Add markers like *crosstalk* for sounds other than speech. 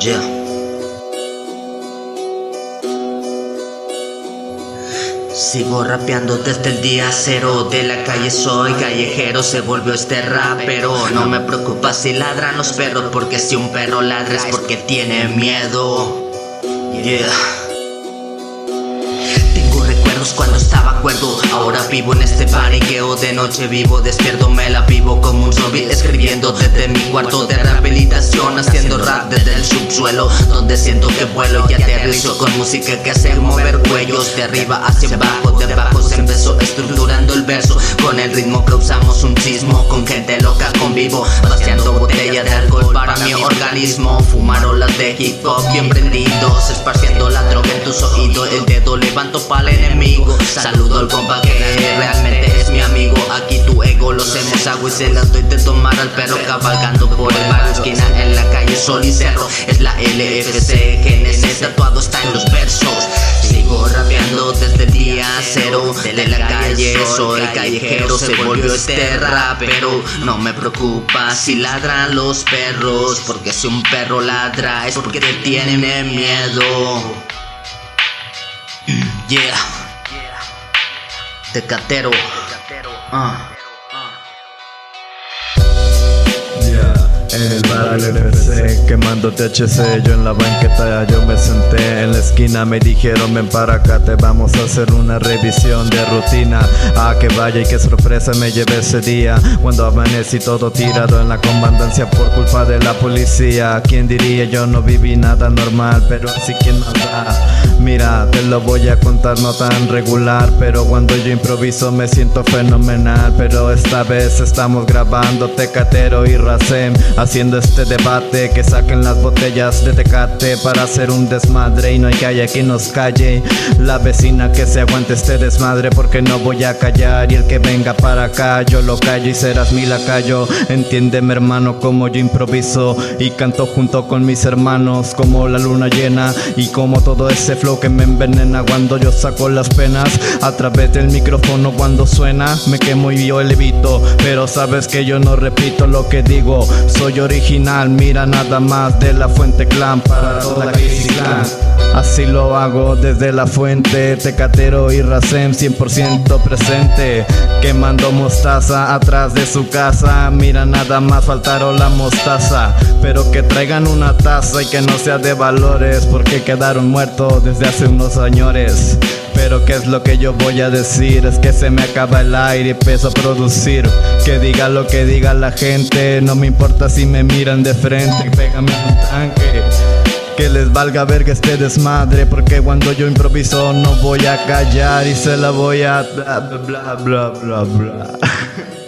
Yeah. Sigo rapeando desde el día cero De la calle. Soy callejero Se volvió este rapero. No me preocupa si ladran los perros Porque si un perro ladra es porque tiene miedo. Yeah Ahora vivo en este pariqueo De noche vivo despierto Me la vivo como un zombie Escribiendo desde mi cuarto de rehabilitación Haciendo rap desde el subsuelo Donde siento que vuelo y aterrizo Con música que hace mover cuellos De arriba hacia abajo, de abajo se empezó Estructurando el verso Con el ritmo causamos un sismo Con gente loca convivo Vaciando botella de alcohol para mi organismo. Fumarolas de hip hop bien prendidos Esparciendo la droga en tus oídos El dedo levanto para el enemigo. Saludo al compa que realmente es mi amigo. Aquí tu ego lo hacemos agua y se las doy de tomar al perro Cabalgando por el barrio esquina en la calle Sol y Cerro. Es la LFC, GNC tatuado está en los versos el día cero De la calle soy callejero Se volvió este rapero No me preocupa si ladran los perros Porque si un perro ladra es porque te tiene miedo. Yeah. Tecatero Ah. En el bar LFC, quemando THC Yo en la banqueta yo me senté En la esquina me dijeron ven para acá Te vamos a hacer una revisión de rutina Ah, que vaya y qué sorpresa me llevé ese día Cuando amanecí todo tirado en la comandancia Por culpa de la policía ¿Quién diría? Yo no viví nada normal Pero así quien más da Mira, te lo voy a contar no tan regular Pero cuando yo improviso me siento fenomenal. Pero esta vez estamos grabando Tecatero y Racem Haciendo este debate que saquen las botellas de Tecate Para hacer un desmadre y no hay que nos calle. La vecina que se aguante este desmadre porque no voy a callar Y el que venga para acá yo lo callo y serás mi lacayo. Entiéndeme hermano como yo improviso Y canto junto con mis hermanos como la luna llena Y como todo ese flow que me envenena cuando yo saco las penas. A través del micrófono cuando suena me quemo y yo levito. Pero sabes que yo no repito lo que digo. Soy original, mira nada más de la fuente clan. Para toda la crisis clan Así lo hago desde la fuente, Tecatero y Racem 100% presente. Quemando mostaza atrás de su casa. Mira nada más faltaron la mostaza. Pero que traigan una taza y que no sea de valores Porque quedaron muertos desde hace unos años pero qué es lo que yo voy a decir Es que se me acaba el aire y empiezo a producir. Que diga lo que diga la gente No me importa si me miran de frente. Pégame un tanque que les valga ver que esté desmadre Porque cuando yo improviso no voy a callar Y se la voy a bla bla bla bla bla *laughs*